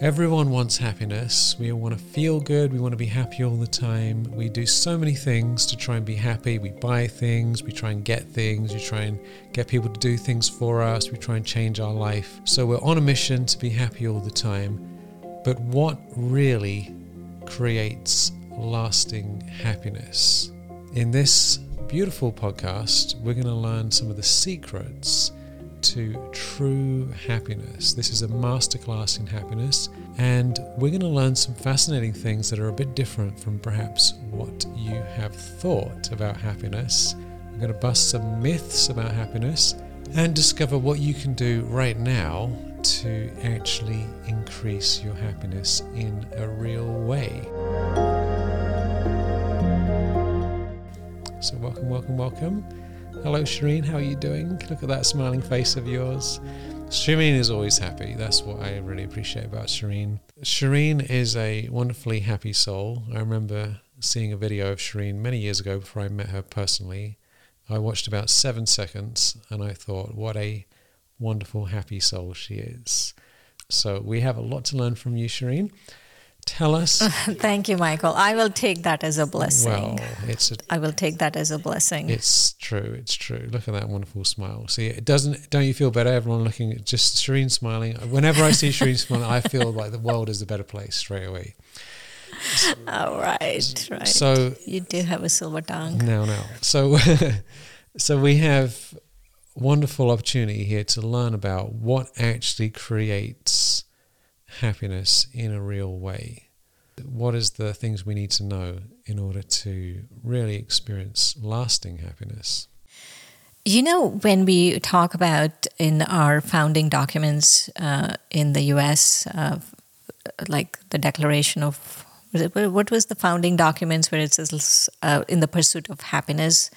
Everyone wants happiness. We all want to feel good. We want to be happy all the time. We do so many things to try and be happy. We buy things, we try and get things, we try and get people to do things for us, we try and change our life. So we're on a mission to be happy all the time. But what really creates lasting happiness? In this beautiful podcast, we're going to learn some of the secrets to true happiness. This is a masterclass in happiness, and we're going to learn some fascinating things that are a bit different from perhaps what you have thought about happiness. We're going to bust some myths about happiness and discover what you can do right now to actually increase your happiness in a real way. So, welcome, welcome, welcome. Hello, Shireen. How are you doing? Look at that smiling face of yours. Shireen is always happy. That's what I really appreciate about Shireen. Shireen is a wonderfully happy soul. I remember seeing a video of Shireen many years ago before I met her personally. I watched about seven seconds and I thought, what a wonderful, happy soul she is. So we have a lot to learn from you, Shireen tell us. Thank you, Michael. I will take that as a blessing. Well, it's a, I will take that as a blessing. It's true. It's true. Look at that wonderful smile. See, it doesn't. Don't you feel better? Everyone looking at just Shireen smiling. Whenever I see Shireen smiling, I feel like the world is a better place straight away. All right, right. So you do have a silver tongue. No, no. So, so we have wonderful opportunity here to learn about what actually creates happiness in a real way? What is the things we need to know in order to really experience lasting happiness? You know, when we talk about in our founding documents uh, in the US, uh, like the Declaration of what was the founding documents where it says uh, in the pursuit of happiness?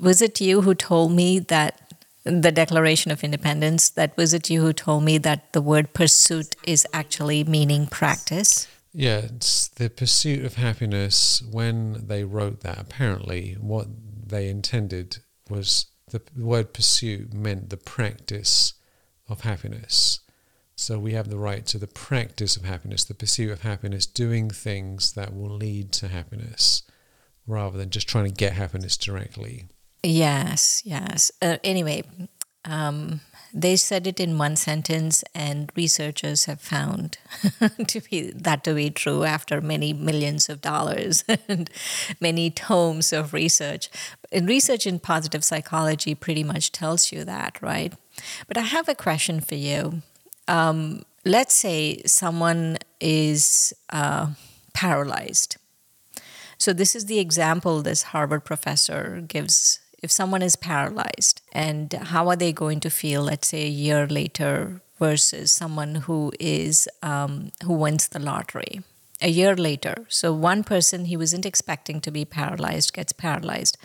Was it you who told me that the Declaration of Independence, that was it you who told me that the word pursuit is actually meaning practice? Yeah, it's the pursuit of happiness. When they wrote that, apparently what they intended was the word pursuit meant the practice of happiness. So we have the right to the practice of happiness, the pursuit of happiness, doing things that will lead to happiness rather than just trying to get happiness directly. Yes, yes. Uh, anyway, um, they said it in one sentence, and researchers have found to be that to be true after many millions of dollars and many tomes of research. And research in positive psychology pretty much tells you that, right? But I have a question for you. Um, let's say someone is uh, paralyzed. So, this is the example this Harvard professor gives if someone is paralyzed and how are they going to feel let's say a year later versus someone who is um, who wins the lottery? A year later. So one person he wasn't expecting to be paralyzed gets paralyzed.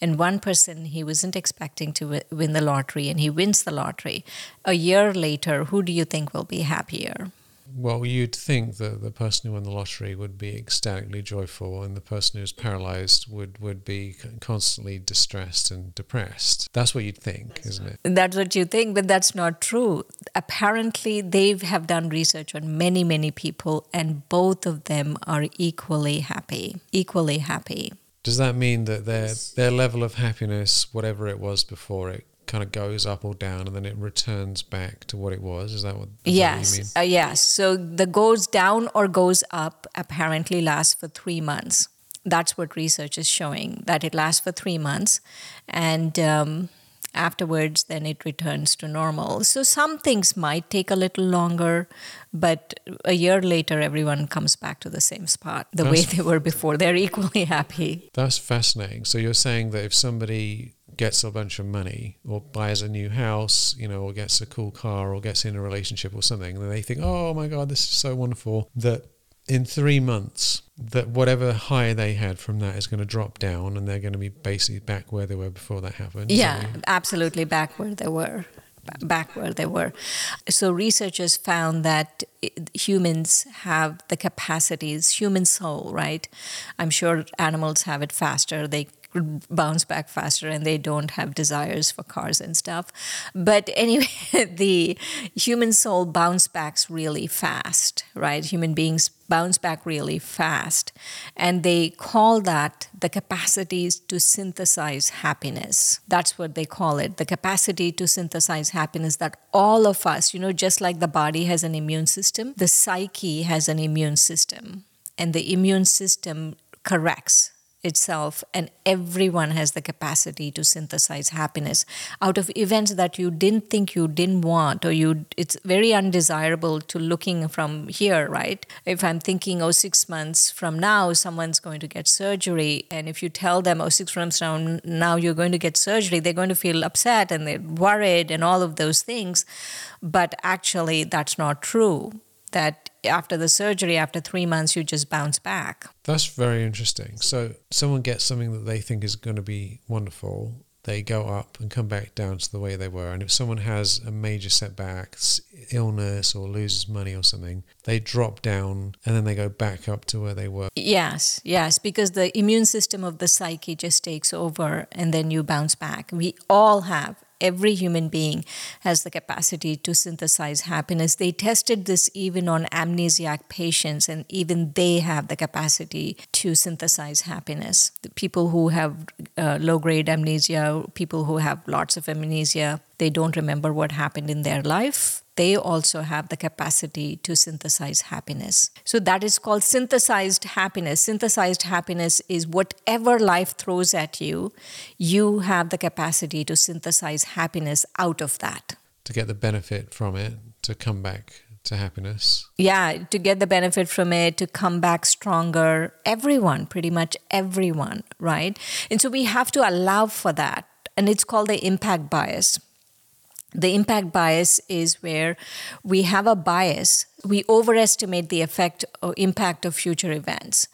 And one person he wasn't expecting to win the lottery and he wins the lottery. A year later who do you think will be happier well, you'd think that the person who won the lottery would be ecstatically joyful, and the person who's paralyzed would, would be constantly distressed and depressed. That's what you'd think, isn't it? That's what you think, but that's not true. Apparently, they have done research on many, many people, and both of them are equally happy. Equally happy. Does that mean that their their level of happiness, whatever it was before it, kind of goes up or down and then it returns back to what it was. Is that what? Is yes. That what uh, yes. So the goes down or goes up apparently lasts for three months. That's what research is showing that it lasts for three months, and um, afterwards then it returns to normal. So some things might take a little longer, but a year later everyone comes back to the same spot, the that's, way they were before. They're equally happy. That's fascinating. So you're saying that if somebody gets a bunch of money or buys a new house, you know, or gets a cool car or gets in a relationship or something, then they think, oh my God, this is so wonderful that in three months, that whatever high they had from that is going to drop down and they're going to be basically back where they were before that happened. Yeah, so, absolutely back where they were back where they were. So researchers found that humans have the capacities, human soul, right? I'm sure animals have it faster. They bounce back faster and they don't have desires for cars and stuff. But anyway, the human soul bounce backs really fast, right? Human beings bounce back really fast. And they call that the capacities to synthesize happiness. That's what they call it the capacity to synthesize happiness that all of us, you know, just like the body has an immune system, the psyche has an immune system. And the immune system corrects itself and everyone has the capacity to synthesize happiness. Out of events that you didn't think you didn't want or you it's very undesirable to looking from here right? If i'm thinking oh six months from now someone's going to get surgery and if you tell them oh six months from now you're going to get surgery they're going to feel upset and they're worried and all of those things. But actually that's not true. That after the surgery, after three months, you just bounce back. That's very interesting. So, someone gets something that they think is going to be wonderful, they go up and come back down to the way they were. And if someone has a major setback, illness, or loses money or something, they drop down and then they go back up to where they were. Yes, yes, because the immune system of the psyche just takes over and then you bounce back. We all have every human being has the capacity to synthesize happiness. They tested this even on amnesiac patients, and even they have the capacity to synthesize happiness. The people who have uh, low grade amnesia, people who have lots of amnesia, they don't remember what happened in their life they also have the capacity to synthesize happiness. So that is called synthesized happiness. Synthesized happiness is whatever life throws at you, you have the capacity to synthesize happiness out of that. To get the benefit from it, to come back to happiness. Yeah, to get the benefit from it, to come back stronger. Everyone, pretty much everyone, right? And so we have to allow for that. And it's called the impact bias the impact bias is where we have a bias, we overestimate the effect or impact of future events.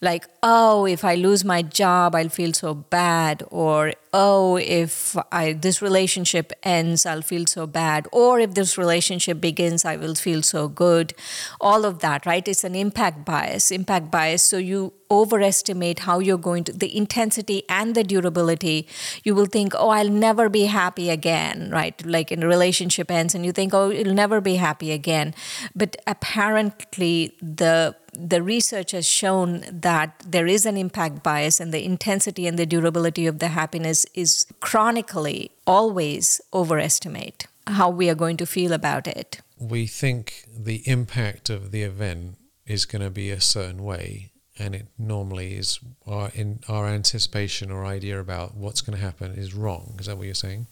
Like, oh, if I lose my job, I'll feel so bad, or oh, if I, this relationship ends, I'll feel so bad. Or if this relationship begins, I will feel so good. All of that, right? It's an impact bias, impact bias. So you overestimate how you're going to, the intensity and the durability. You will think, oh, I'll never be happy again, right? Like in a relationship ends and you think, oh, it'll never be happy again. But apparently, the the research has shown that there is an impact bias and the intensity and the durability of the happiness is chronically always overestimate how we are going to feel about it. We think the impact of the event is going to be a certain way, and it normally is our in our anticipation or idea about what's going to happen is wrong. Is that what you're saying?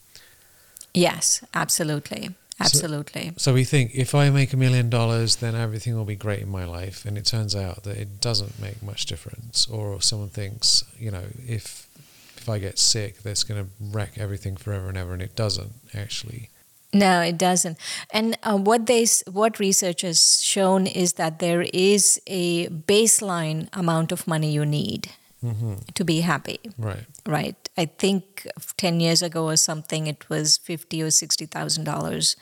Yes, absolutely. Absolutely. So, so, we think if I make a million dollars, then everything will be great in my life, and it turns out that it doesn't make much difference. Or someone thinks, you know, if if I get sick, that's going to wreck everything forever and ever, and it doesn't actually. No, it doesn't. And uh, what they what research has shown is that there is a baseline amount of money you need mm-hmm. to be happy. Right. Right. I think ten years ago or something, it was fifty or sixty thousand dollars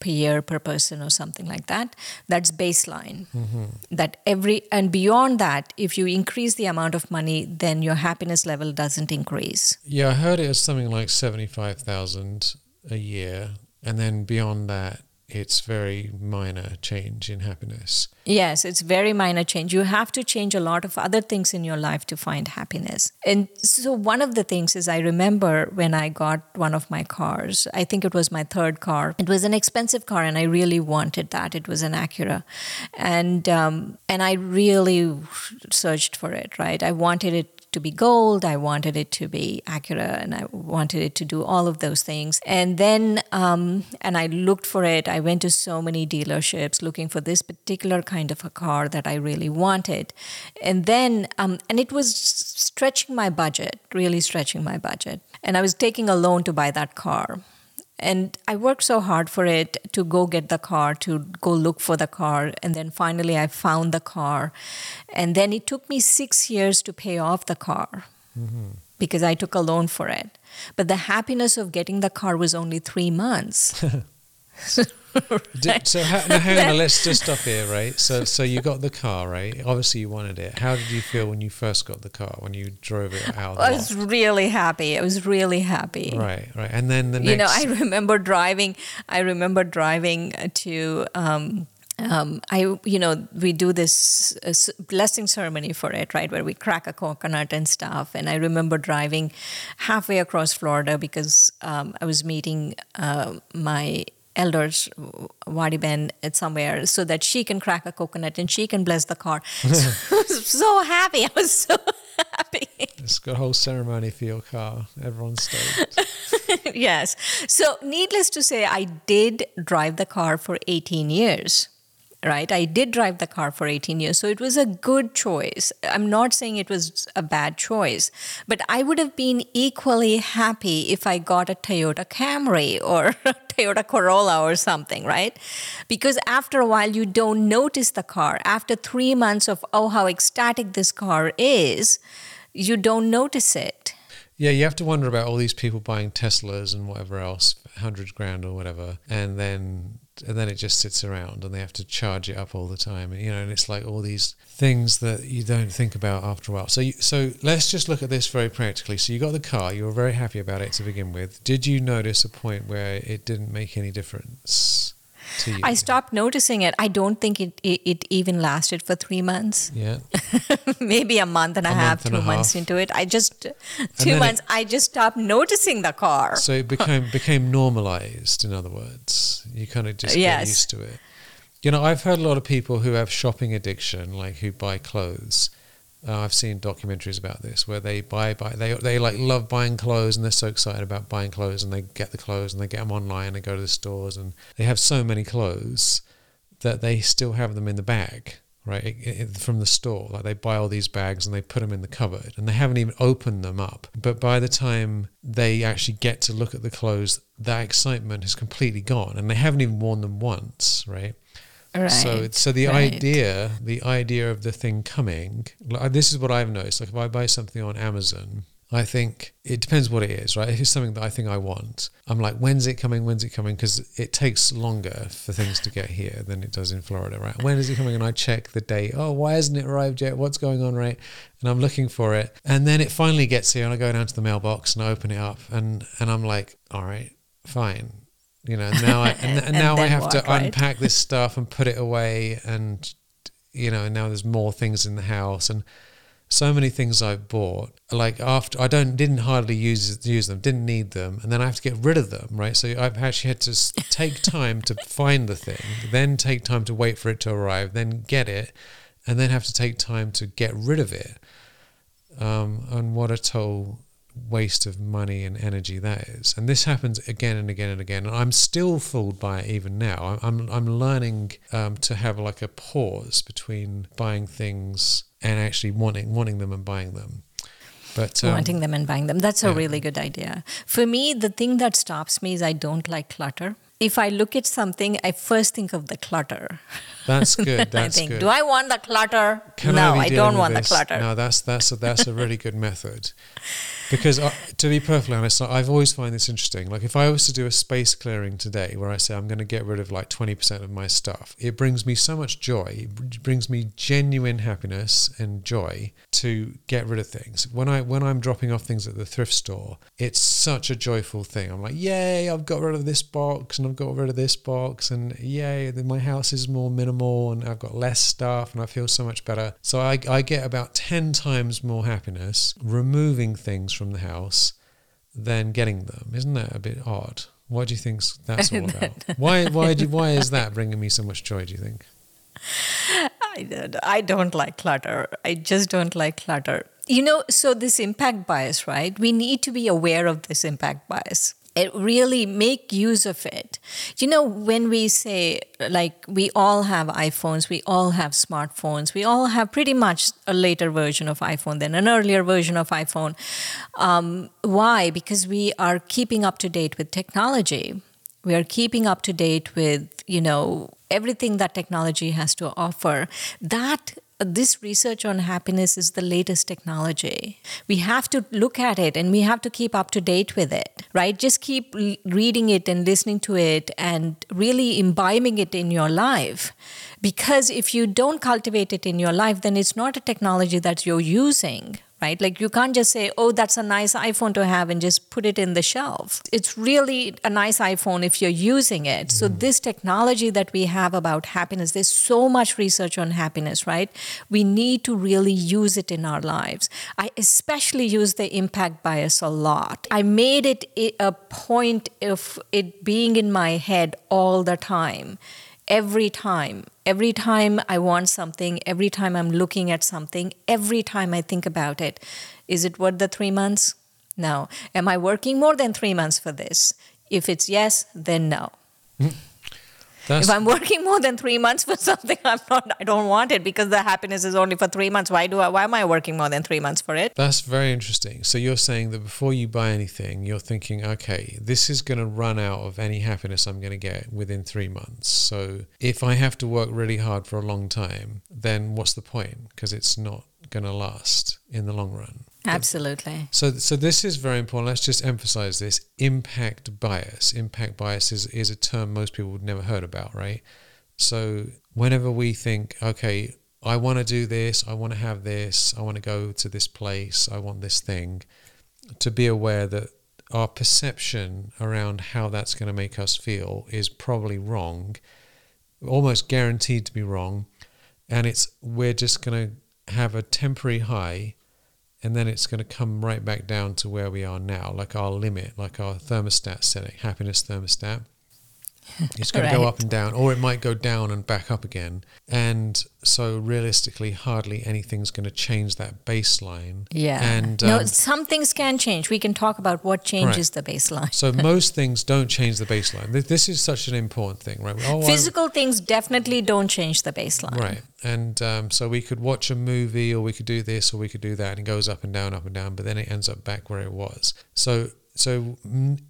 per year per person or something like that. That's baseline. Mm-hmm. That every and beyond that, if you increase the amount of money, then your happiness level doesn't increase. Yeah, I heard it as something like seventy five thousand a year, and then beyond that, it's very minor change in happiness. Yes, it's very minor change. You have to change a lot of other things in your life to find happiness. And so one of the things is I remember when I got one of my cars. I think it was my third car. It was an expensive car and I really wanted that. It was an Acura. And um, and I really searched for it, right? I wanted it to be gold. I wanted it to be Acura, and I wanted it to do all of those things. And then, um, and I looked for it. I went to so many dealerships looking for this particular kind of a car that I really wanted. And then, um, and it was stretching my budget, really stretching my budget. And I was taking a loan to buy that car. And I worked so hard for it to go get the car, to go look for the car. And then finally, I found the car. And then it took me six years to pay off the car mm-hmm. because I took a loan for it. But the happiness of getting the car was only three months. Did, so how, now hang on, let's just stop here, right? So so you got the car, right? Obviously you wanted it. How did you feel when you first got the car? When you drove it out? I was really happy. I was really happy. Right, right. And then the next. You know, I remember driving. I remember driving to. Um, um, I, you know, we do this uh, blessing ceremony for it, right, where we crack a coconut and stuff. And I remember driving halfway across Florida because um, I was meeting uh, my elders, Wadi Ben, at somewhere, so that she can crack a coconut and she can bless the car. so, so happy. I was so happy. It's got a whole ceremony for your car. Everyone's stoked. yes. So, needless to say, I did drive the car for 18 years right? I did drive the car for 18 years, so it was a good choice. I'm not saying it was a bad choice, but I would have been equally happy if I got a Toyota Camry or a Toyota Corolla or something, right? Because after a while, you don't notice the car. After three months of, oh, how ecstatic this car is, you don't notice it. Yeah, you have to wonder about all these people buying Teslas and whatever else, 100 grand or whatever, and then and then it just sits around and they have to charge it up all the time you know and it's like all these things that you don't think about after a while. So you, so let's just look at this very practically. So you got the car you were very happy about it to begin with. Did you notice a point where it didn't make any difference? I stopped noticing it. I don't think it, it, it even lasted for three months. Yeah. Maybe a month and a, a half, two months half. into it. I just two months. It, I just stopped noticing the car. So it became became normalized. In other words, you kind of just yes. get used to it. You know, I've heard a lot of people who have shopping addiction, like who buy clothes, uh, I've seen documentaries about this where they buy, buy they they like love buying clothes and they're so excited about buying clothes and they get the clothes and they get them online. And they go to the stores and they have so many clothes that they still have them in the bag, right, it, it, from the store. Like they buy all these bags and they put them in the cupboard and they haven't even opened them up. But by the time they actually get to look at the clothes, that excitement is completely gone and they haven't even worn them once, right? Right. So, so the right. idea, the idea of the thing coming, like, uh, this is what I've noticed. Like if I buy something on Amazon, I think it depends what it is, right? If it's something that I think I want, I'm like, when's it coming? When's it coming? Because it takes longer for things to get here than it does in Florida, right? When is it coming? And I check the date. Oh, why hasn't it arrived yet? What's going on, right? And I'm looking for it, and then it finally gets here, and I go down to the mailbox and I open it up, and and I'm like, all right, fine you know now I and, and now I have what, to right? unpack this stuff and put it away and you know and now there's more things in the house and so many things I bought like after I don't didn't hardly use use them didn't need them and then I have to get rid of them right so I've actually had to take time to find the thing then take time to wait for it to arrive then get it and then have to take time to get rid of it um, and what a toll waste of money and energy that is. And this happens again and again and again. And I'm still fooled by it even now. I'm, I'm learning um, to have like a pause between buying things and actually wanting wanting them and buying them. But, um, wanting them and buying them. That's a yeah. really good idea. For me, the thing that stops me is I don't like clutter if I look at something, I first think of the clutter. That's good. That's I think, good. do I want the clutter? Can no, I, I don't want this? the clutter. No, that's that's a, that's a really good method. Because uh, to be perfectly honest, I've always find this interesting. Like if I was to do a space clearing today, where I say I'm going to get rid of like twenty percent of my stuff, it brings me so much joy. It brings me genuine happiness and joy to get rid of things. When I when I'm dropping off things at the thrift store, it's such a joyful thing. I'm like, yay! I've got rid of this box and I've got rid of this box, and yay! My house is more minimal and I've got less stuff, and I feel so much better. So I I get about ten times more happiness removing things from the house than getting them. Isn't that a bit odd? What do you think that's all about? why why do, why is that bringing me so much joy? Do you think? I don't, I don't like clutter. I just don't like clutter. You know, so this impact bias, right? We need to be aware of this impact bias it really make use of it. You know when we say like we all have iphones we all have smartphones we all have pretty much a later version of iphone than an earlier version of iphone. Um, why? Because we are keeping up to date with technology. We are keeping up to date with you know everything that technology has to offer. That this research on happiness is the latest technology. We have to look at it and we have to keep up to date with it, right? Just keep reading it and listening to it and really imbibing it in your life. Because if you don't cultivate it in your life, then it's not a technology that you're using, right? Like you can't just say, oh, that's a nice iPhone to have and just put it in the shelf. It's really a nice iPhone if you're using it. Mm. So, this technology that we have about happiness, there's so much research on happiness, right? We need to really use it in our lives. I especially use the impact bias a lot. I made it a point of it being in my head all the time every time. Every time I want something, every time I'm looking at something, every time I think about it. Is it worth the three months? No. Am I working more than three months for this? If it's yes, then no. Mm. That's if I'm working more than three months for something, I'm not. I don't want it because the happiness is only for three months. Why do I? Why am I working more than three months for it? That's very interesting. So you're saying that before you buy anything, you're thinking, okay, this is going to run out of any happiness I'm going to get within three months. So if I have to work really hard for a long time, then what's the point? Because it's not going to last in the long run. Absolutely. So, so this is very important. Let's just emphasize this impact bias. Impact bias is, is a term most people would never heard about, right? So, whenever we think, okay, I want to do this, I want to have this, I want to go to this place, I want this thing, to be aware that our perception around how that's going to make us feel is probably wrong, almost guaranteed to be wrong, and it's we're just going to have a temporary high and then it's going to come right back down to where we are now, like our limit, like our thermostat setting, happiness thermostat. It's going right. to go up and down, or it might go down and back up again. And so, realistically, hardly anything's going to change that baseline. Yeah. And no, um, some things can change. We can talk about what changes right. the baseline. so most things don't change the baseline. This is such an important thing, right? Oh, Physical I'm, things definitely don't change the baseline. Right. And um, so we could watch a movie, or we could do this, or we could do that, and it goes up and down, up and down, but then it ends up back where it was. So, so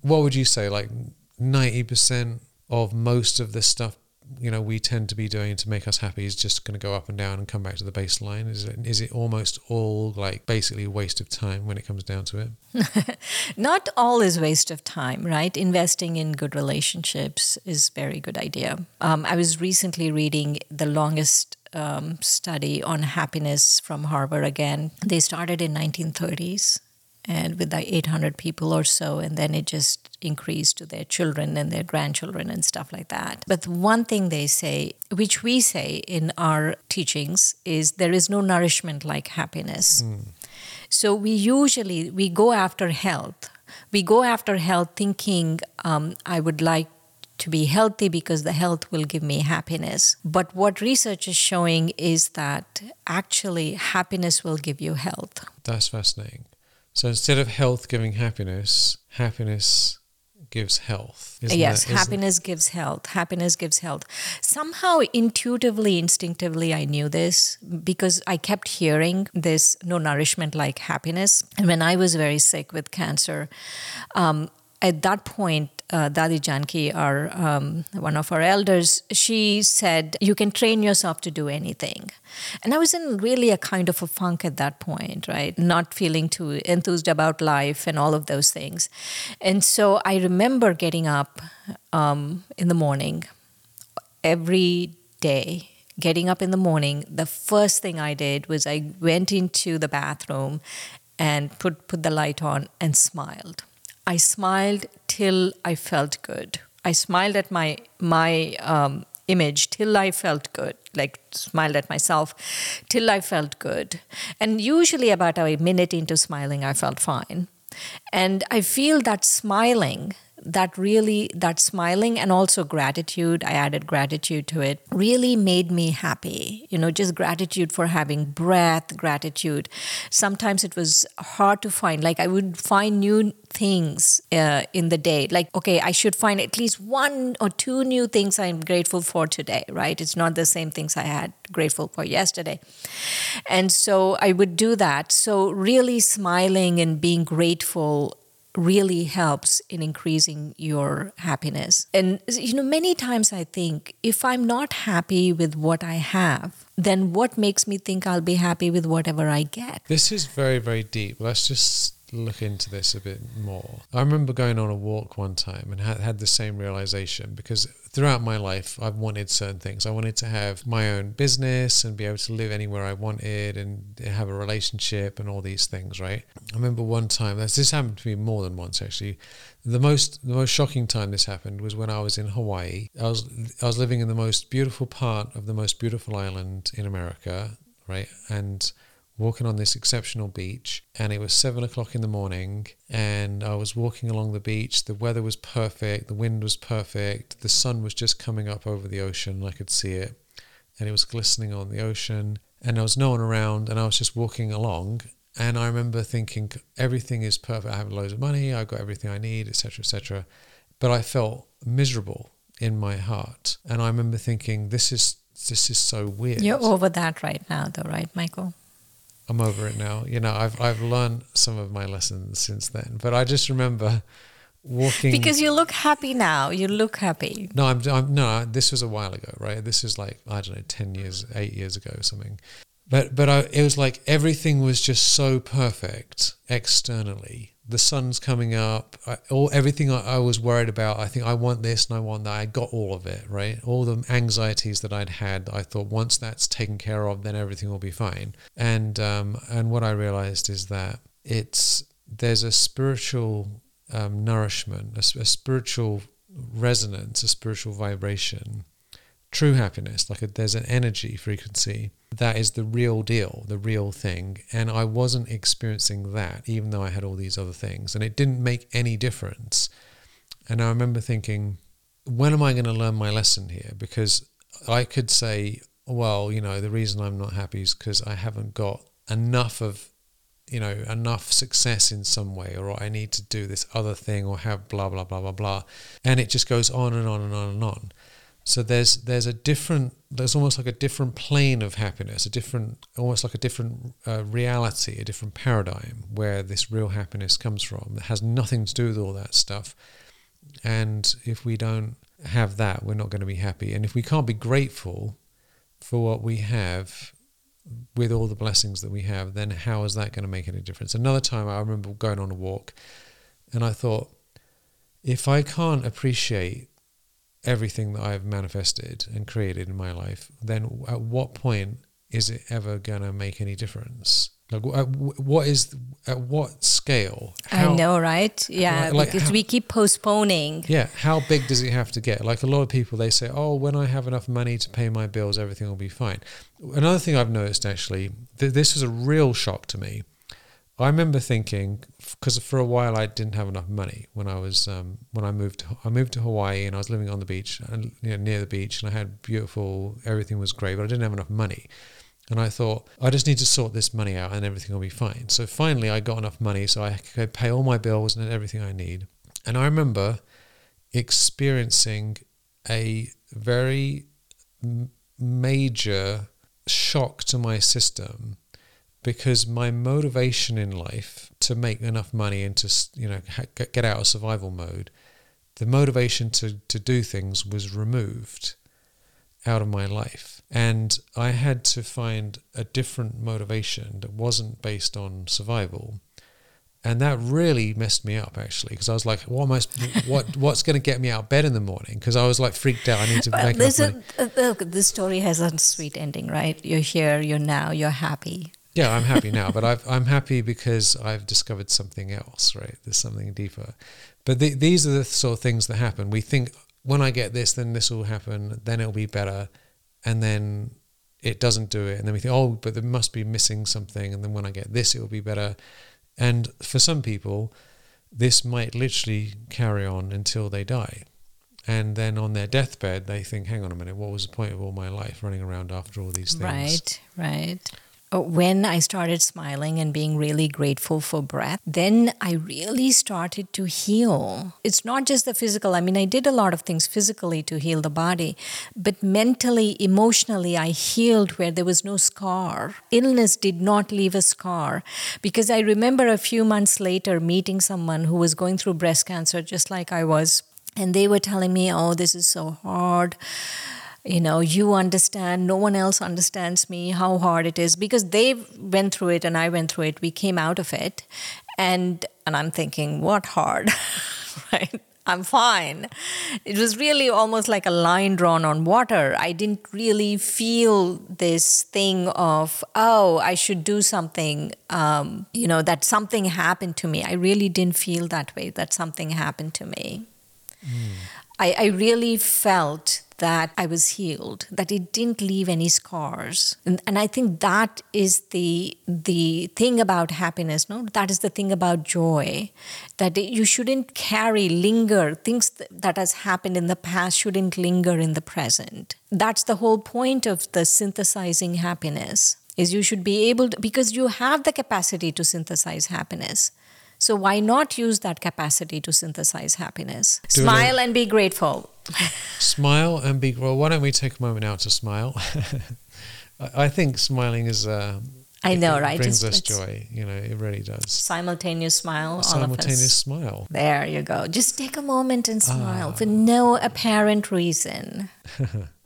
what would you say? Like ninety percent of most of the stuff you know we tend to be doing to make us happy is just going to go up and down and come back to the baseline. Is it is it almost all like basically a waste of time when it comes down to it? Not all is waste of time right? Investing in good relationships is very good idea. Um, i was recently reading the longest um, study on happiness from harvard again. They started in 1930s and with like 800 people or so and then it just increased to their children and their grandchildren and stuff like that but one thing they say which we say in our teachings is there is no nourishment like happiness mm. so we usually we go after health we go after health thinking um, i would like to be healthy because the health will give me happiness. But what research is showing is that actually happiness will give you health. That's fascinating. So instead of health giving happiness, happiness gives health. yes, that, happiness gives health. Happiness gives health. Somehow, intuitively, instinctively, I knew this because I kept hearing this no nourishment like happiness. And when I was very sick with cancer, um, at that point, uh, Dadi Janki, our um, one of our elders, she said, "You can train yourself to do anything." And I was in really a kind of a funk at that point, right? Not feeling too enthused about life and all of those things. And so I remember getting up um, in the morning every day. Getting up in the morning, the first thing I did was I went into the bathroom and put, put the light on and smiled I smiled till I felt good. I smiled at my my um, image till I felt good, like smiled at myself till I felt good. And usually, about a minute into smiling, I felt fine. And I feel that smiling that really that smiling and also gratitude i added gratitude to it really made me happy. You know just gratitude for having breath gratitude. Sometimes it was hard to find like i would find new things uh, in the day. Like okay i should find at least one or two new things i'm grateful for today right? It's not the same things i had grateful for yesterday. And so i would do that. So really smiling and being grateful really helps in increasing your happiness. And, you know, many times I think if I'm not happy with what I have, then what makes me think I'll be happy with whatever I get? This is very, very deep. Let's just look into this a bit more. I remember going on a walk one time and had, had the same realization because throughout my life, I've wanted certain things. I wanted to have my own business and be able to live anywhere I wanted and have a relationship and all these things, right? I remember one time, this happened to me more than once actually. The most the most shocking time this happened was when I was in Hawaii. I was I was living in the most beautiful part of the most beautiful island in America, right? And walking on this exceptional beach and it was seven o'clock in the morning and I was walking along the beach. The weather was perfect, the wind was perfect, the sun was just coming up over the ocean. I could see it and it was glistening on the ocean and there was no one around and I was just walking along and I remember thinking everything is perfect. I have loads of money, I've got everything I need, etc. etc. But I felt miserable in my heart. And I remember thinking, this is this is so weird. You're over that right now though, right, Michael? I'm over it now. You know, I've I've learned some of my lessons since then. But I just remember walking because you look happy now. You look happy. No, I'm, I'm no. This was a while ago, right? This is like I don't know, ten years, eight years ago, or something. But but I, it was like everything was just so perfect externally the sun's coming up. I, all everything I, I, was worried about. I think I want this and I want that. I got all of it right. All the anxieties that I'd had. I thought once that's taken care of, then everything will be fine. And um, and what I realized is that it's there's a spiritual um, nourishment, a, a spiritual resonance, a spiritual vibration, true happiness. Like a, there's an energy frequency that is the real deal, the real thing. And I wasn't experiencing that, even though I had all these other things. And it didn't make any difference. And I remember thinking, when am I going to learn my lesson here? Because I could say, well, you know, the reason I'm not happy is because I haven't got enough of, you know, enough success in some way, or I need to do this other thing, or have blah, blah, blah, blah, blah. And it just goes on and on and on and on. So there's there's a different there's almost like a different plane of happiness, a different almost like a different uh, reality, a different paradigm where this real happiness comes from. That has nothing to do with all that stuff. And if we don't have that, we're not going to be happy. And if we can't be grateful for what we have with all the blessings that we have, then how is that going to make any difference? Another time I remember going on a walk and I thought, if I can't appreciate everything that I've manifested and created in my life, then at what point is it ever going to make any difference? Like, what is at what scale? How, I know, right? Yeah, like, because how, we keep postponing. Yeah, how big does it have to get? Like a lot of people, they say, "Oh, when I have enough money to pay my bills, everything will be fine." Another thing I've noticed, actually, th- this was a real shock to me. I remember thinking because for a while I didn't have enough money when I was um, when I moved to, I moved to Hawaii and I was living on the beach and you know, near the beach and I had beautiful everything was great but I didn't have enough money. And I thought I just need to sort this money out and everything will be fine. So finally I got enough money so I could pay all my bills and everything I need. And I remember experiencing a very major shock to my system because my motivation in life to make enough money and to you know get out of survival mode the motivation to to do things was removed out of my life and i had to find a different motivation that wasn't based on survival and that really messed me up actually because I was like, what am I, what what's going to get me out of bed in the morning? Because I was like freaked out. I need to well, make enough money. A, look, this story has a sweet ending, right? You're here, you're now, you're happy yeah, I'm happy now, but i am happy because I've discovered something else, right? There's something deeper. But the, these are the sort of things that happen. We think when I get this, then this will happen, then it'll be better, and then it doesn't do it, and then we think, oh, but there must be missing something, and then when I get this, it will be better. And for some people, this might literally carry on until they die. And then on their deathbed, they think, hang on a minute, what was the point of all my life running around after all these things? Right, right. When I started smiling and being really grateful for breath, then I really started to heal. It's not just the physical. I mean, I did a lot of things physically to heal the body, but mentally, emotionally, I healed where there was no scar. Illness did not leave a scar because I remember a few months later meeting someone who was going through breast cancer just like I was. And they were telling me, oh, this is so hard you know you understand no one else understands me how hard it is because they went through it and i went through it we came out of it. And and i'm thinking what hard right? I'm fine. It was really almost like a line drawn on water. I didn't really feel this thing of oh i should do something um, you know that something happened to me. I really didn't feel that way that something happened to me. Mm. I, I really felt that I was healed, that it didn't leave any scars. And, and I think that is the the thing about happiness, no? That is the thing about joy, that you shouldn't carry, linger, things that has happened in the past shouldn't linger in the present. That's the whole point of the synthesizing happiness is you should be able to because you have the capacity to synthesize happiness so why not use that capacity to synthesize happiness? Do smile and be grateful. Smile and be well. Why don't we take a moment now to smile? I think smiling is. Uh, I know, right? Brings it's, us joy. You know, it really does. Simultaneous smile. Simultaneous smile. There you go. Just take a moment and smile ah. for no apparent reason.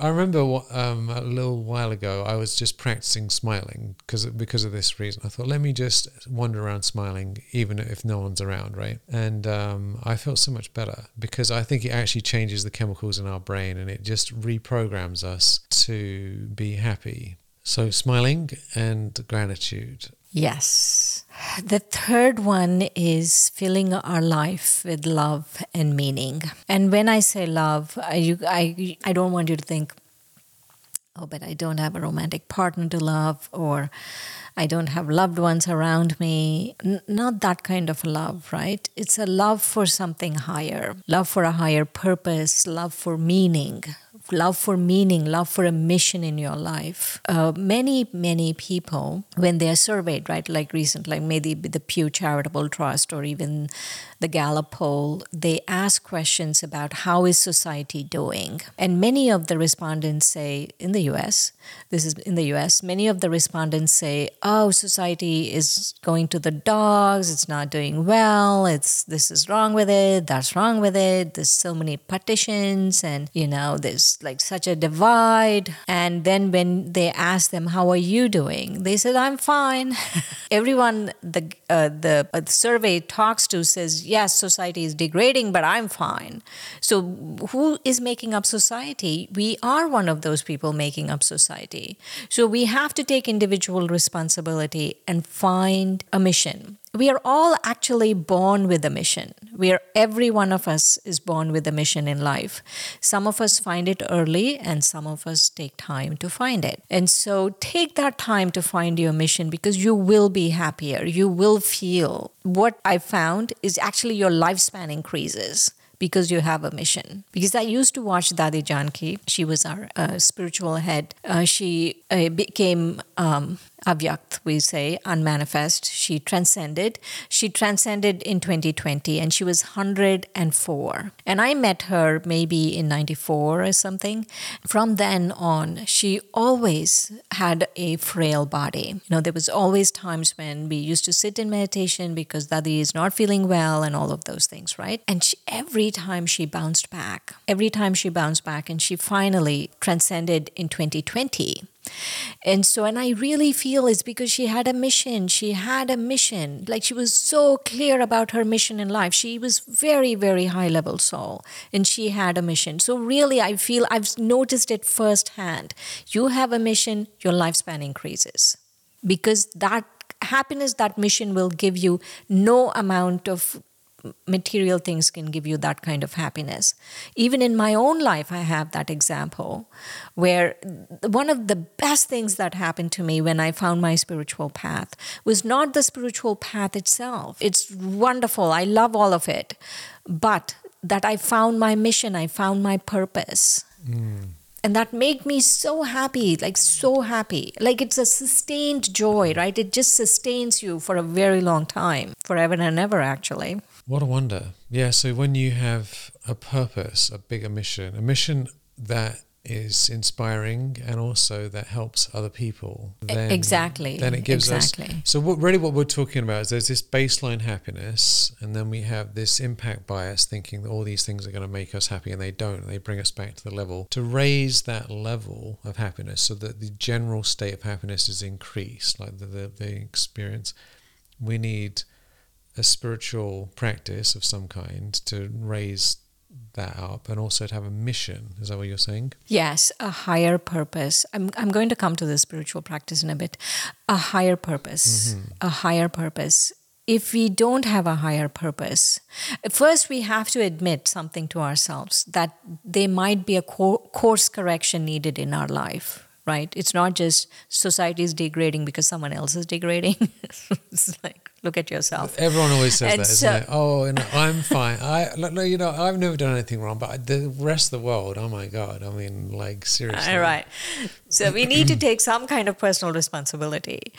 I remember um, a little while ago I was just practicing smiling because because of this reason. I thought let me just wander around smiling even if no one's around, right? And um, I felt so much better because I think it actually changes the chemicals in our brain and it just reprograms us to be happy. So smiling and gratitude. Yes. The third one is filling our life with love and meaning. And when I say love, I, I, I don't want you to think, oh, but I don't have a romantic partner to love, or I don't have loved ones around me. N- not that kind of love, right? It's a love for something higher, love for a higher purpose, love for meaning, love for meaning, love for a mission in your life. Uh, many, many people, when they are surveyed, right, like recent, like maybe the Pew Charitable Trust or even the Gallup poll, they ask questions about how is society doing. And many of the respondents say, in the US, this is in the US, many of the respondents say, oh, society is going to the dogs, it's not doing well, it's this is wrong with it, that's wrong with it, there's so many partitions, and you know, there's like such a divide. And then when they ask them, How are you doing? They said, I'm fine. Everyone the, uh, the, uh, the survey talks to says, Yes, society is degrading, but I'm fine. So who is making up society? We are one of those people making up society. So we have to take individual responsibility and find a mission we are all actually born with a mission. We are every one of us is born with a mission in life. Some of us find it early and some of us take time to find it. And so take that time to find your mission because you will be happier. You will feel what I found is actually your lifespan increases because you have a mission. Because I used to watch Dadi Janki. She was our uh, spiritual head. Uh, she uh, became um, avyakt, we say, unmanifest. She transcended. She transcended in 2020 and she was 104. And I met her maybe in 94 or something. From then on, she always had a frail body. You know, there was always times when we used to sit in meditation because Dadi is not feeling well and all of those things, right? And she, every time she bounced back, every time she bounced back and she finally transcended in 2020 and so, and I really feel it's because she had a mission. She had a mission. Like she was so clear about her mission in life. She was very, very high level soul and she had a mission. So, really, I feel I've noticed it firsthand. You have a mission, your lifespan increases because that happiness, that mission will give you no amount of material things can give you that kind of happiness. Even in my own life, I have that example where one of the best things that happened to me when I found my spiritual path was not the spiritual path itself. It's wonderful, I love all of it, but that I found my mission, I found my purpose. Mm. and that made me so happy like so happy like it's a sustained joy right it just sustains you for a very long time forever and ever actually what a wonder. Yeah so when you have a purpose a bigger mission a mission that is inspiring and also that helps other people then exactly then it gives exactly. us so what really what we're talking about is there's this baseline happiness and then we have this impact bias thinking that all these things are going to make us happy and they don't. They bring us back to the level. To raise that level of happiness so that the general state of happiness is increased like the, the, the experience we need a spiritual practice of some kind to raise that up and also to have a mission. Is that what you're saying? Yes, a higher purpose. I'm, I'm going to come to the spiritual practice in a bit. A higher purpose. Mm-hmm. A higher purpose. If we don't have a higher purpose, first we have to admit something to ourselves that there might be a course correction needed in our life right? It's not just society is degrading because someone else is degrading. it's like look at yourself. Everyone always says and that, so, isn't it? Oh, no, I'm fine. I no, you know, I've never done anything wrong, but the rest of the world, oh my god, I mean, like seriously. All right. So we need to take some kind of personal responsibility,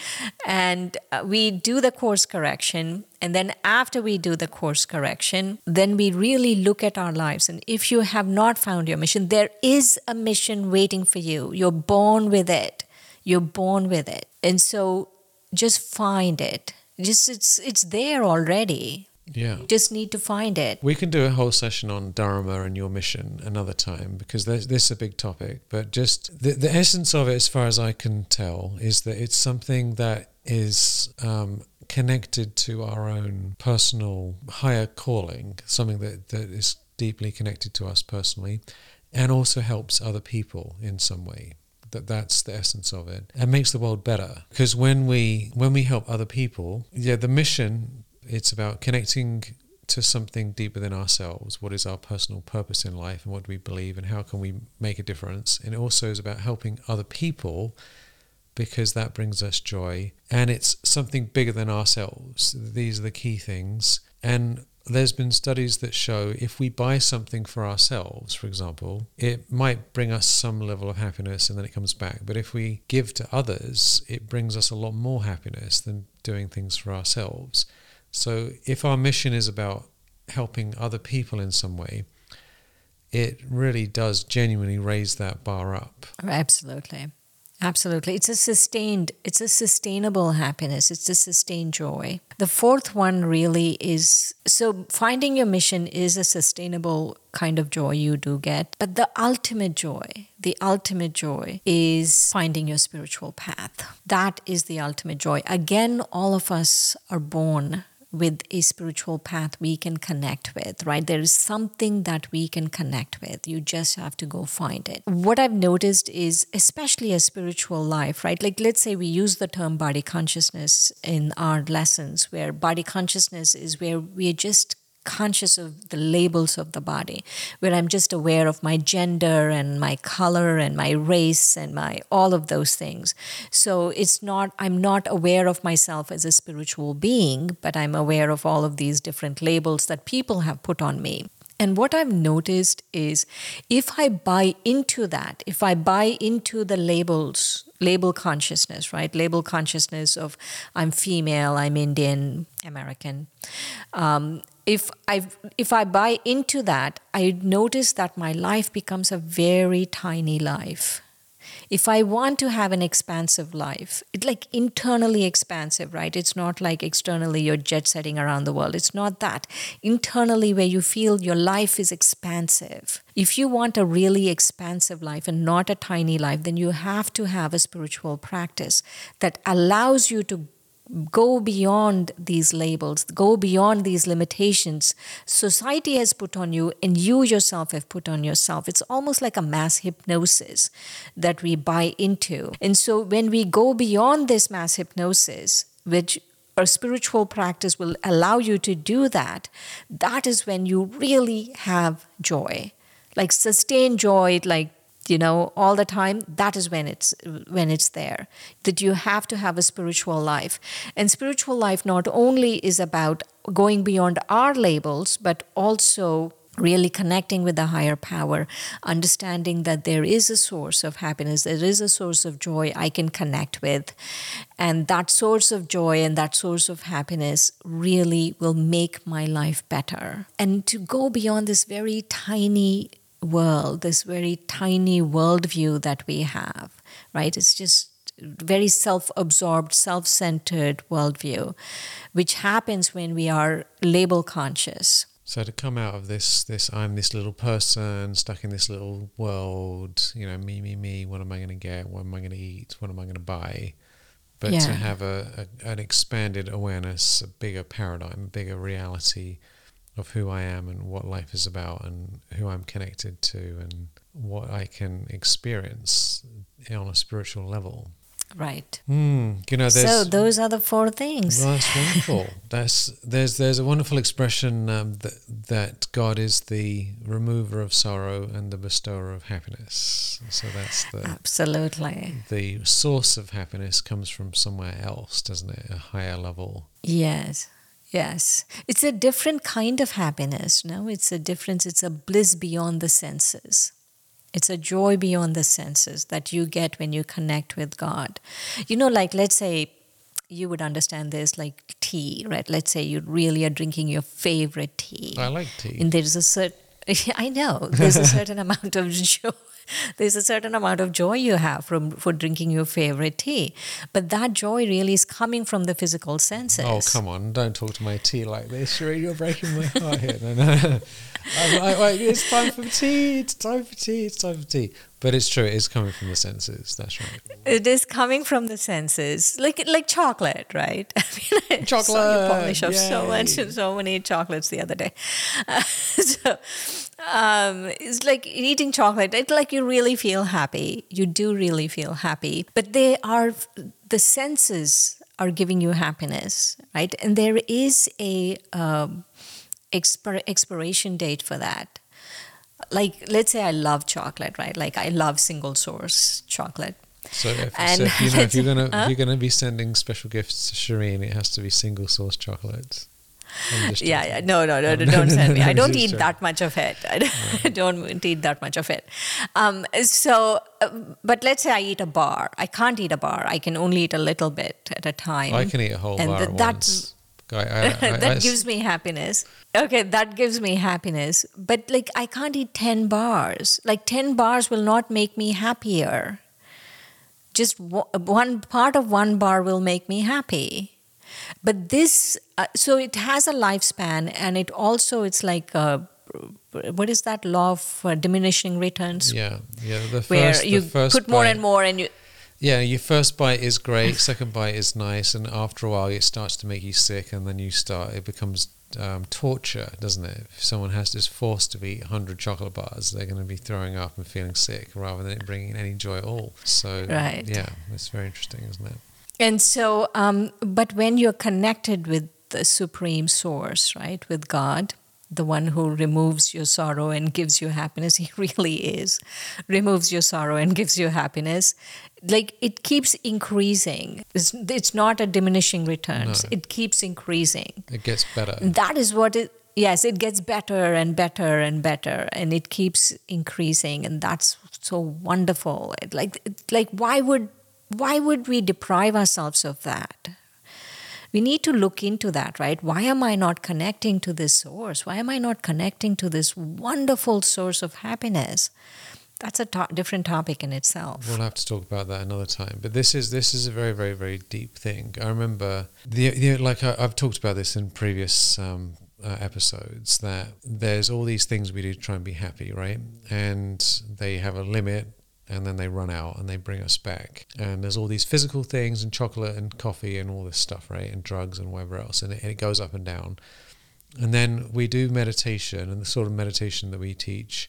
and uh, we do the course correction. And then after we do the course correction, then we really look at our lives. And if you have not found your mission, there is a mission waiting for you. You're born with it. You're born with it. And so just find it just it's it's there already. Yeah. You just need to find it. We can do a whole session on Dharma and your mission another time because this is a big topic. But just the, the essence of it, as far as I can tell, is that it's something that is um, connected to our own personal higher calling, something that, that is deeply connected to us personally, and also helps other people in some way that that's the essence of it. And makes the world better. Because when we when we help other people yeah the mission it's about connecting to something deeper than ourselves. What is our personal purpose in life and what do we believe and how can we make a difference? And it also is about helping other people because that brings us joy. And it's something bigger than ourselves. These are the key things. And there's been studies that show if we buy something for ourselves, for example, it might bring us some level of happiness and then it comes back. But if we give to others, it brings us a lot more happiness than doing things for ourselves. So if our mission is about helping other people in some way, it really does genuinely raise that bar up. Absolutely. Absolutely. It's a sustained, it's a sustainable happiness. It's a sustained joy. The fourth one really is so finding your mission is a sustainable kind of joy you do get. But the ultimate joy, the ultimate joy is finding your spiritual path. That is the ultimate joy. Again, all of us are born with a spiritual path we can connect with, right? There is something that we can connect with. You just have to go find it. What I've noticed is, especially a spiritual life, right? Like, let's say we use the term body consciousness in our lessons, where body consciousness is where we're just conscious of the labels of the body where i'm just aware of my gender and my color and my race and my all of those things so it's not i'm not aware of myself as a spiritual being but i'm aware of all of these different labels that people have put on me and what I've noticed is if I buy into that, if I buy into the labels, label consciousness, right? Label consciousness of I'm female, I'm Indian, American. Um, if I if I buy into that, I notice that my life becomes a very tiny life. If I want to have an expansive life, it's like internally expansive, right? It's not like externally you're jet setting around the world. It's not that. Internally, where you feel your life is expansive. If you want a really expansive life and not a tiny life, then you have to have a spiritual practice that allows you to go beyond these labels, go beyond these limitations society has put on you and you yourself have put on yourself. It's almost like a mass hypnosis that we buy into. And so when we go beyond this mass hypnosis, which a spiritual practice will allow you to do that, that is when you really have joy. Like sustained joy, like you know all the time that is when it's when it's there that you have to have a spiritual life and spiritual life not only is about going beyond our labels but also really connecting with the higher power, understanding that there is a source of happiness, there is a source of joy I can connect with. And that source of joy and that source of happiness really will make my life better. And to go beyond this very tiny world, this very tiny worldview that we have, right? It's just very self absorbed, self centered worldview, which happens when we are label conscious so to come out of this, this I'm this little person stuck in this little world, you know, me, me, me. What am I going to get? What am I going to eat? What am I going to buy? But yeah. to have a, a, an expanded awareness, a bigger paradigm, a bigger reality of who I am and what life is about and who I'm connected to and what I can experience on a spiritual level. Right. Mm, you know, so those are the four things. Well, that's wonderful. that's there's there's a wonderful expression um, that that God is the remover of sorrow and the bestower of happiness. So that's the absolutely the source of happiness comes from somewhere else, doesn't it? A higher level. Yes. Yes. It's a different kind of happiness. No, it's a difference. It's a bliss beyond the senses. It's a joy beyond the senses that you get when you connect with God. You know, like let's say you would understand this like tea, right? Let's say you really are drinking your favorite tea. I like tea. And there's a certain I know. There's a certain amount of joy. There's a certain amount of joy you have from for drinking your favorite tea. But that joy really is coming from the physical senses. Oh come on. Don't talk to my tea like this. Shireen, you're breaking my heart here. No, no. I, I, it's time for tea. It's time for tea. It's time for tea but it's true. It is coming from the senses. That's right. It is coming from the senses, like like chocolate, right? I mean, I chocolate. Saw you polish off so much, so many chocolates the other day. Uh, so um, it's like eating chocolate. It's like you really feel happy. You do really feel happy, but they are the senses are giving you happiness, right? And there is a um, expir- expiration date for that like let's say I love chocolate, right? Like I love single source chocolate. So if, so if, you know, if you're gonna huh? if you're gonna be sending special gifts to Shireen, it has to be single source chocolates. Yeah, yeah, no, no, no, no don't send me. I don't eat that much of it. I don't eat that much of it. Um, so, uh, but let's say I eat a bar. I can't eat a bar. I can only eat a little bit at a time. I can eat a whole and bar th- at once. I, I, that gives me happiness. Okay, that gives me happiness. But like, I can't eat 10 bars. Like, 10 bars will not make me happier. Just one part of one bar will make me happy. But this, uh, so it has a lifespan, and it also, it's like, uh, what is that law of uh, diminishing returns? Yeah, yeah. The first, where you put more and more, and you yeah, your first bite is great, second bite is nice, and after a while it starts to make you sick, and then you start, it becomes um, torture, doesn't it? If someone has to, is forced to eat 100 chocolate bars, they're going to be throwing up and feeling sick rather than it bringing any joy at all. So, right. yeah, it's very interesting, isn't it? And so, um, but when you're connected with the supreme source, right, with God, the one who removes your sorrow and gives you happiness. He really is. Removes your sorrow and gives you happiness. Like it keeps increasing. It's, it's not a diminishing returns. No. It keeps increasing. It gets better. That is what it yes, it gets better and better and better and it keeps increasing and that's so wonderful. It, like it, like why would why would we deprive ourselves of that? we need to look into that, right? Why am I not connecting to this source? Why am I not connecting to this wonderful source of happiness? That's a to- different topic in itself. We'll have to talk about that another time. But this is this is a very very very deep thing. I remember the, the like I, have talked about this in previous um, uh, episodes that there's all these things we do to try and be happy, right? And they have a limit and then they run out and they bring us back. And there's all these physical things and chocolate and coffee and all this stuff, right? And drugs and whatever else. And it, and it goes up and down. And then we do meditation, and the sort of meditation that we teach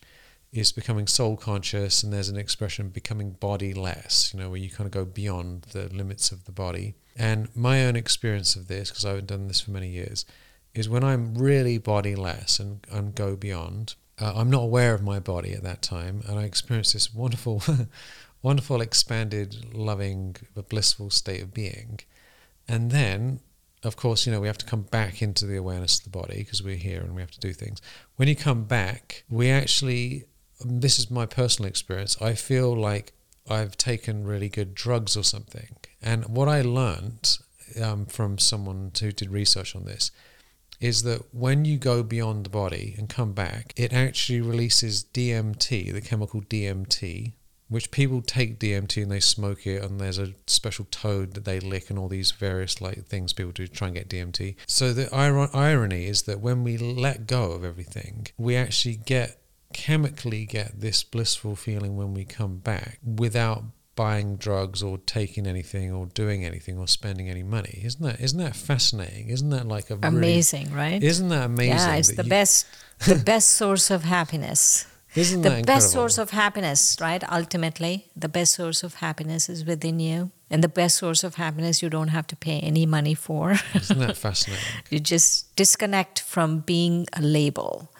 is becoming soul conscious. And there's an expression becoming body less, you know, where you kind of go beyond the limits of the body. And my own experience of this, because I've done this for many years, is when I'm really body less and, and go beyond, uh, I'm not aware of my body at that time, and I experience this wonderful, wonderful, expanded, loving, blissful state of being. And then of course, you know, we have to come back into the awareness of the body because we're here and we have to do things. When you come back, we actually, this is my personal experience, I feel like I've taken really good drugs or something. And what I learned um, from someone who did research on this is that when you go beyond the body and come back, it actually releases DMT, the chemical DMT, which people take DMT and they smoke it, and there's a special toad that they lick, and all these various like things people do to try and get DMT. So the ir- irony is that when we let go of everything, we actually get chemically get this blissful feeling when we come back without buying drugs or taking anything or doing anything or spending any money. Isn't that isn't that fascinating? Isn't that like a amazing, really, right? Isn't that amazing? Yeah, it's the you, best the best source of happiness. Isn't the best source of happiness, right? Ultimately, the best source of happiness is within you. And the best source of happiness you don't have to pay any money for. Isn't that fascinating? you just disconnect from being a label.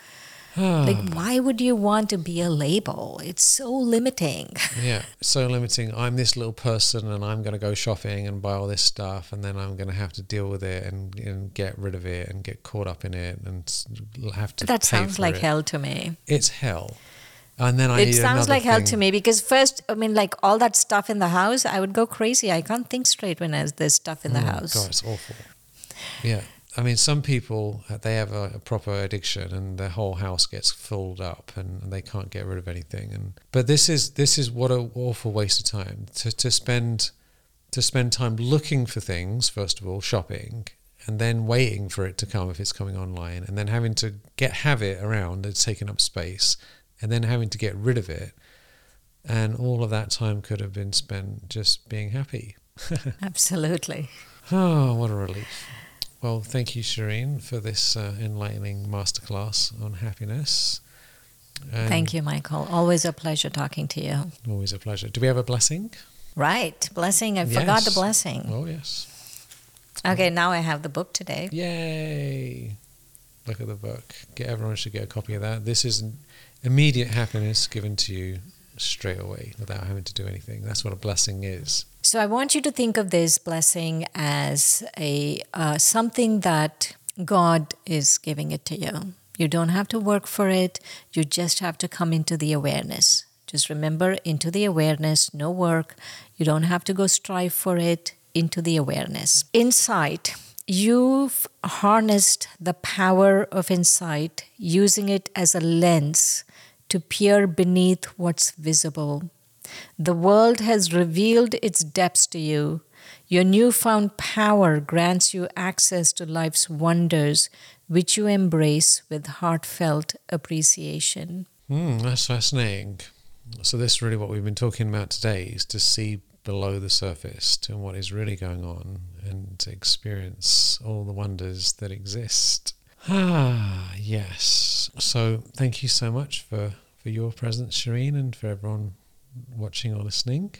Like, why would you want to be a label? It's so limiting. yeah, so limiting. I'm this little person and I'm going to go shopping and buy all this stuff and then I'm going to have to deal with it and, and get rid of it and get caught up in it and have to that sounds like it. hell to me. It's hell. And then I it sounds like hell to me because first, I mean, like all that stuff in the house, I would go crazy. I can't think straight when there's this stuff in the Oh, house. God, it's awful. Yeah. I mean, some people uh, they have a, a proper addiction, and their whole house gets filled up, and, and they can't get rid of anything. And but this is this is what an awful waste of time to to spend to spend time looking for things first of all, shopping, and then waiting for it to come if it's coming online, and then having to get have it around, it's taking up space, and then having to get rid of it, and all of that time could have been spent just being happy. Absolutely. Oh, what a relief. Well, thank you, Shireen, for this uh, enlightening masterclass on happiness. And Thank you, Michael. Always a pleasure talking to you. Always a pleasure. Do we have a blessing? Right. Blessing. I forgot the blessing. Oh, yes. Okay, now I have the book today. Yay! Look at the book. Get everyone should get a copy of that. This is immediate happiness given to you straight away without having to do anything. That's what a blessing is. So I want you to think of this blessing as a uh, something that God is giving it to you. You don't have to work for it. You just have to come into the awareness. Just remember into the awareness, no work. You don't have to go strive for it. Into the awareness. Insight. You've harnessed the power of insight, using it as a lens to peer beneath what's visible. The world has revealed its depths to you. Your newfound power grants you access to life's wonders, which you embrace with heartfelt appreciation. Hmm, that's fascinating. So, this is really what we've been talking about today is to see below the surface to what is really going on and to experience all the wonders that exist. Ah, yes. So, thank you so much for, for your presence, Shireen, and for everyone watching or listening.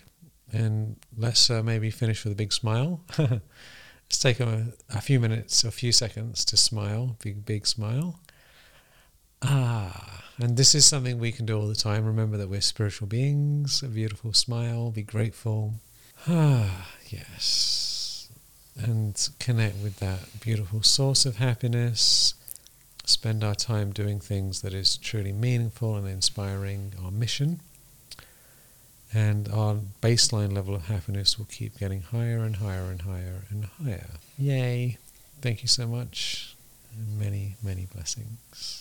And let's uh, maybe finish with a big smile. let's take a, a few minutes, a few seconds to smile, big, big smile. Ah, and this is something we can do all the time. Remember that we're spiritual beings, a beautiful smile, be grateful. Ah, yes. And connect with that beautiful source of happiness. Spend our time doing things that is truly meaningful and inspiring our mission. And our baseline level of happiness will keep getting higher and higher and higher and higher. Yay. Thank you so much. And many, many blessings.